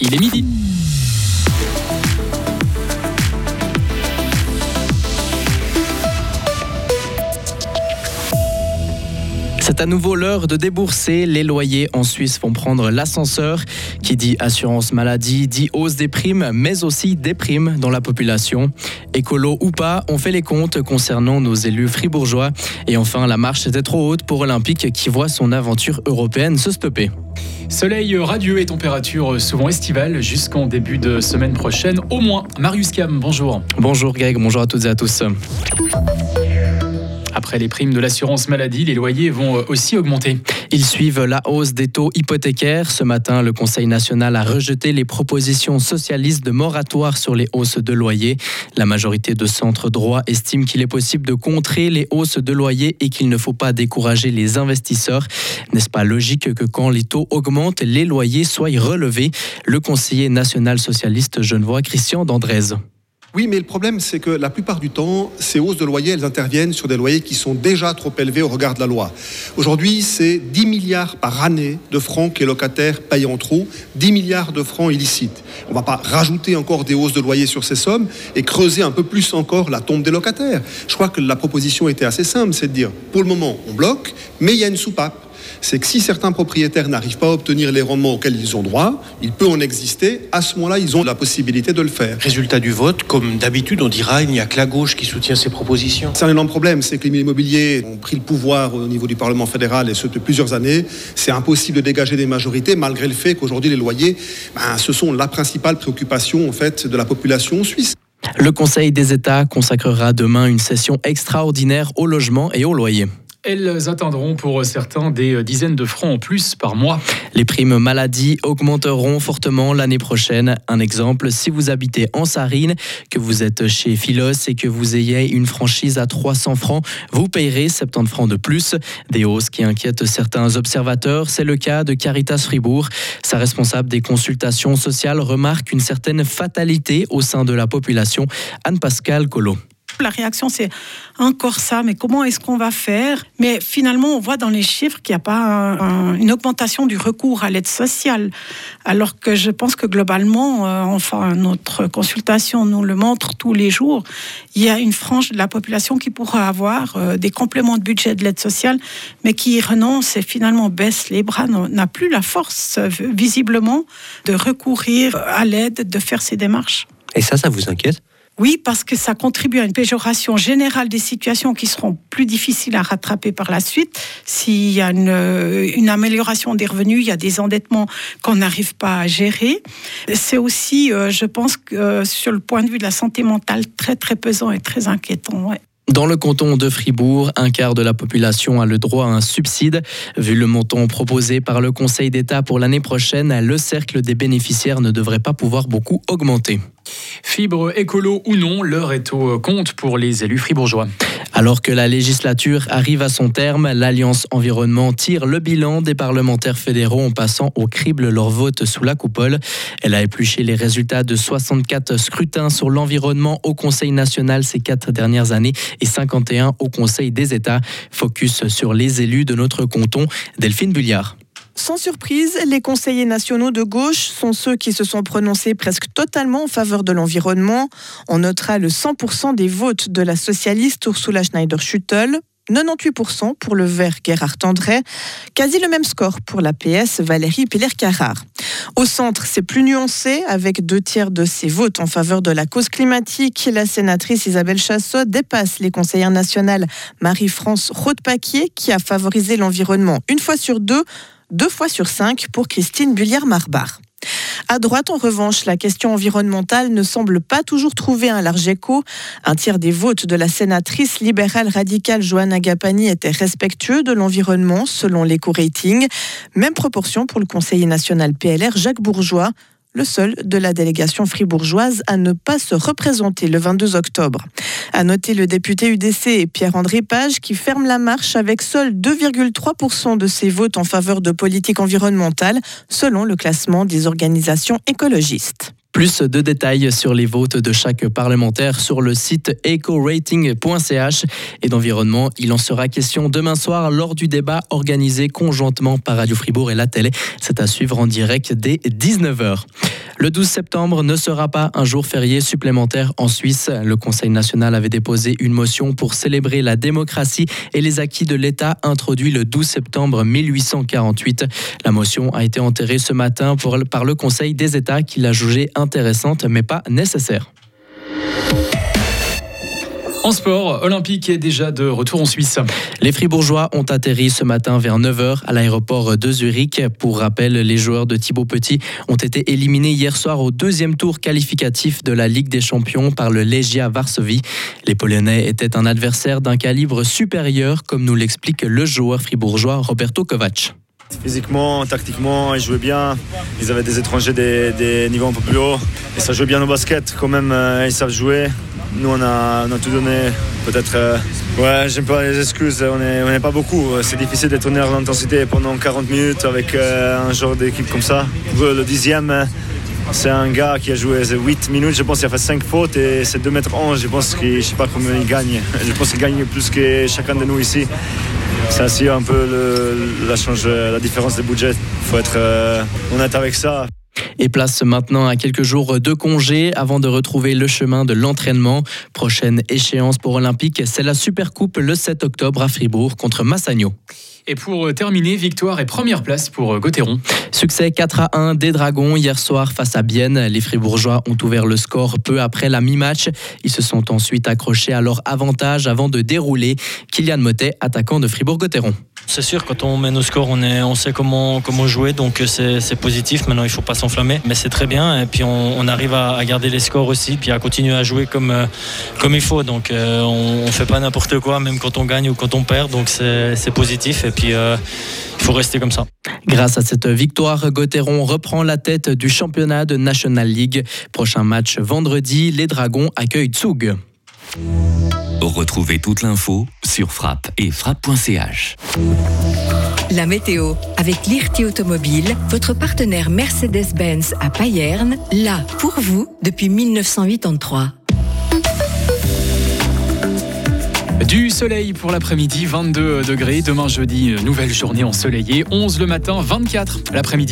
il est midi. C'est à nouveau l'heure de débourser. Les loyers en Suisse vont prendre l'ascenseur. Qui dit assurance maladie dit hausse des primes, mais aussi des primes dans la population. Écolo ou pas, on fait les comptes concernant nos élus fribourgeois. Et enfin, la marche était trop haute pour Olympique qui voit son aventure européenne se stopper. Soleil radieux et température souvent estivale jusqu'en début de semaine prochaine, au moins. Marius Cam, bonjour. Bonjour Greg, bonjour à toutes et à tous. Après les primes de l'assurance maladie, les loyers vont aussi augmenter. Ils suivent la hausse des taux hypothécaires. Ce matin, le Conseil national a rejeté les propositions socialistes de moratoire sur les hausses de loyers. La majorité de centres droits estime qu'il est possible de contrer les hausses de loyers et qu'il ne faut pas décourager les investisseurs. N'est-ce pas logique que quand les taux augmentent, les loyers soient relevés? Le conseiller national socialiste genevois Christian Dandrez. Oui, mais le problème, c'est que la plupart du temps, ces hausses de loyers, elles interviennent sur des loyers qui sont déjà trop élevés au regard de la loi. Aujourd'hui, c'est 10 milliards par année de francs que les locataires payent en trop, 10 milliards de francs illicites. On ne va pas rajouter encore des hausses de loyers sur ces sommes et creuser un peu plus encore la tombe des locataires. Je crois que la proposition était assez simple, c'est de dire, pour le moment, on bloque, mais il y a une soupape c'est que si certains propriétaires n'arrivent pas à obtenir les rendements auxquels ils ont droit, il peut en exister. À ce moment-là, ils ont la possibilité de le faire. Résultat du vote, comme d'habitude, on dira il n'y a que la gauche qui soutient ces propositions. C'est un énorme problème, c'est que les immobiliers ont pris le pouvoir au niveau du Parlement fédéral et ce depuis plusieurs années. C'est impossible de dégager des majorités malgré le fait qu'aujourd'hui les loyers, ben, ce sont la principale préoccupation en fait de la population suisse. Le Conseil des États consacrera demain une session extraordinaire au logement et au loyer. Elles atteindront pour certains des dizaines de francs en plus par mois. Les primes maladie augmenteront fortement l'année prochaine. Un exemple, si vous habitez en Sarine, que vous êtes chez Philos et que vous ayez une franchise à 300 francs, vous payerez 70 francs de plus. Des hausses qui inquiètent certains observateurs. C'est le cas de Caritas Fribourg. Sa responsable des consultations sociales remarque une certaine fatalité au sein de la population. Anne-Pascale Collot. La réaction, c'est encore ça, mais comment est-ce qu'on va faire? Mais finalement, on voit dans les chiffres qu'il n'y a pas une augmentation du recours à l'aide sociale, alors que je pense que globalement, euh, enfin, notre consultation nous le montre tous les jours, il y a une frange de la population qui pourra avoir euh, des compléments de budget de l'aide sociale, mais qui renonce et finalement baisse les bras, n'a plus la force, euh, visiblement, de recourir à l'aide, de faire ces démarches. Et ça, ça vous inquiète? Oui, parce que ça contribue à une péjoration générale des situations qui seront plus difficiles à rattraper par la suite. S'il y a une, euh, amélioration des revenus, il y a des endettements qu'on n'arrive pas à gérer. C'est aussi, euh, je pense, euh, sur le point de vue de la santé mentale, très très pesant et très inquiétant. Dans le canton de Fribourg, un quart de la population a le droit à un subside. Vu le montant proposé par le Conseil d'État pour l'année prochaine, le cercle des bénéficiaires ne devrait pas pouvoir beaucoup augmenter. Fibre écolo ou non, l'heure est au compte pour les élus fribourgeois. Alors que la législature arrive à son terme, l'Alliance Environnement tire le bilan des parlementaires fédéraux en passant au crible leur vote sous la coupole. Elle a épluché les résultats de 64 scrutins sur l'environnement au Conseil national ces quatre dernières années et 51 au Conseil des États. Focus sur les élus de notre canton. Delphine Bulliard. Sans surprise, les conseillers nationaux de gauche sont ceux qui se sont prononcés presque totalement en faveur de l'environnement. On notera le 100% des votes de la socialiste Ursula Schneider-Schüttel, 98% pour le vert Gerhard André, quasi le même score pour la PS Valérie Piller-Carrard. Au centre, c'est plus nuancé, avec deux tiers de ses votes en faveur de la cause climatique. La sénatrice Isabelle Chassot dépasse les conseillères nationales Marie-France Roth-Paquier, qui a favorisé l'environnement une fois sur deux, deux fois sur cinq pour Christine Bullière-Marbar. À droite, en revanche, la question environnementale ne semble pas toujours trouver un large écho. Un tiers des votes de la sénatrice libérale radicale Johanna Gapani étaient respectueux de l'environnement selon l'éco-rating. Même proportion pour le conseiller national PLR Jacques Bourgeois le seul de la délégation fribourgeoise à ne pas se représenter le 22 octobre. À noter le député UDC Pierre-André Page qui ferme la marche avec seul 2,3% de ses votes en faveur de politique environnementale, selon le classement des organisations écologistes. Plus de détails sur les votes de chaque parlementaire sur le site ecorating.ch et d'environnement. Il en sera question demain soir lors du débat organisé conjointement par Radio Fribourg et la télé. C'est à suivre en direct dès 19h. Le 12 septembre ne sera pas un jour férié supplémentaire en Suisse. Le Conseil national avait déposé une motion pour célébrer la démocratie et les acquis de l'État introduits le 12 septembre 1848. La motion a été enterrée ce matin par le Conseil des États qui l'a jugée intéressante mais pas nécessaire. En sport, Olympique est déjà de retour en Suisse. Les Fribourgeois ont atterri ce matin vers 9h à l'aéroport de Zurich. Pour rappel, les joueurs de Thibaut Petit ont été éliminés hier soir au deuxième tour qualificatif de la Ligue des Champions par le Legia Varsovie. Les Polonais étaient un adversaire d'un calibre supérieur, comme nous l'explique le joueur fribourgeois Roberto Kovac. Physiquement, tactiquement, ils jouaient bien. Ils avaient des étrangers des, niveaux un peu plus hauts. Et ça jouait bien au basket. Quand même, euh, ils savent jouer. Nous, on a, tout donné. Peut-être. Euh, ouais, j'aime pas les excuses. On n'est pas beaucoup. C'est difficile d'être en l'intensité pendant 40 minutes avec euh, un genre d'équipe comme ça. Le dixième. C'est un gars qui a joué 8 minutes, je pense qu'il a fait 5 fautes et c'est 2 mètres 11, je pense pas combien il gagne. Je pense qu'il gagne plus que chacun de nous ici. C'est aussi un peu la, différence de budget. Il faut être euh, honnête avec ça. Et place maintenant à quelques jours de congé avant de retrouver le chemin de l'entraînement. Prochaine échéance pour Olympique, c'est la Super Coupe le 7 octobre à Fribourg contre Massagno. Et pour terminer, victoire et première place pour Gauthieron. Succès 4 à 1 des Dragons hier soir face à Bienne. Les Fribourgeois ont ouvert le score peu après la mi-match. Ils se sont ensuite accrochés à leur avantage avant de dérouler. Kylian Motet, attaquant de Fribourg-Gotteron. C'est sûr, quand on met nos scores, on, est, on sait comment, comment jouer, donc c'est positif. Maintenant, il ne faut pas s'enflammer, mais c'est très bien. Et puis, on, arrive à, garder les scores aussi, puis à continuer à jouer comme, euh, comme il faut. Donc, euh, on ne fait pas n'importe quoi, même quand on gagne ou quand on perd. Donc, c'est positif. Et puis, euh, il faut rester comme ça. Grâce à cette victoire, Gauthieron reprend la tête du championnat de National League. Prochain match vendredi, les Dragons accueillent Zug. Retrouvez toute l'info sur frappe et frappe.ch. La météo avec l'IRT Automobile, votre partenaire Mercedes-Benz à Payerne, là pour vous depuis 1983. Du soleil pour l'après-midi, 22 degrés. Demain jeudi, nouvelle journée ensoleillée. 11 le matin, 24 l'après-midi.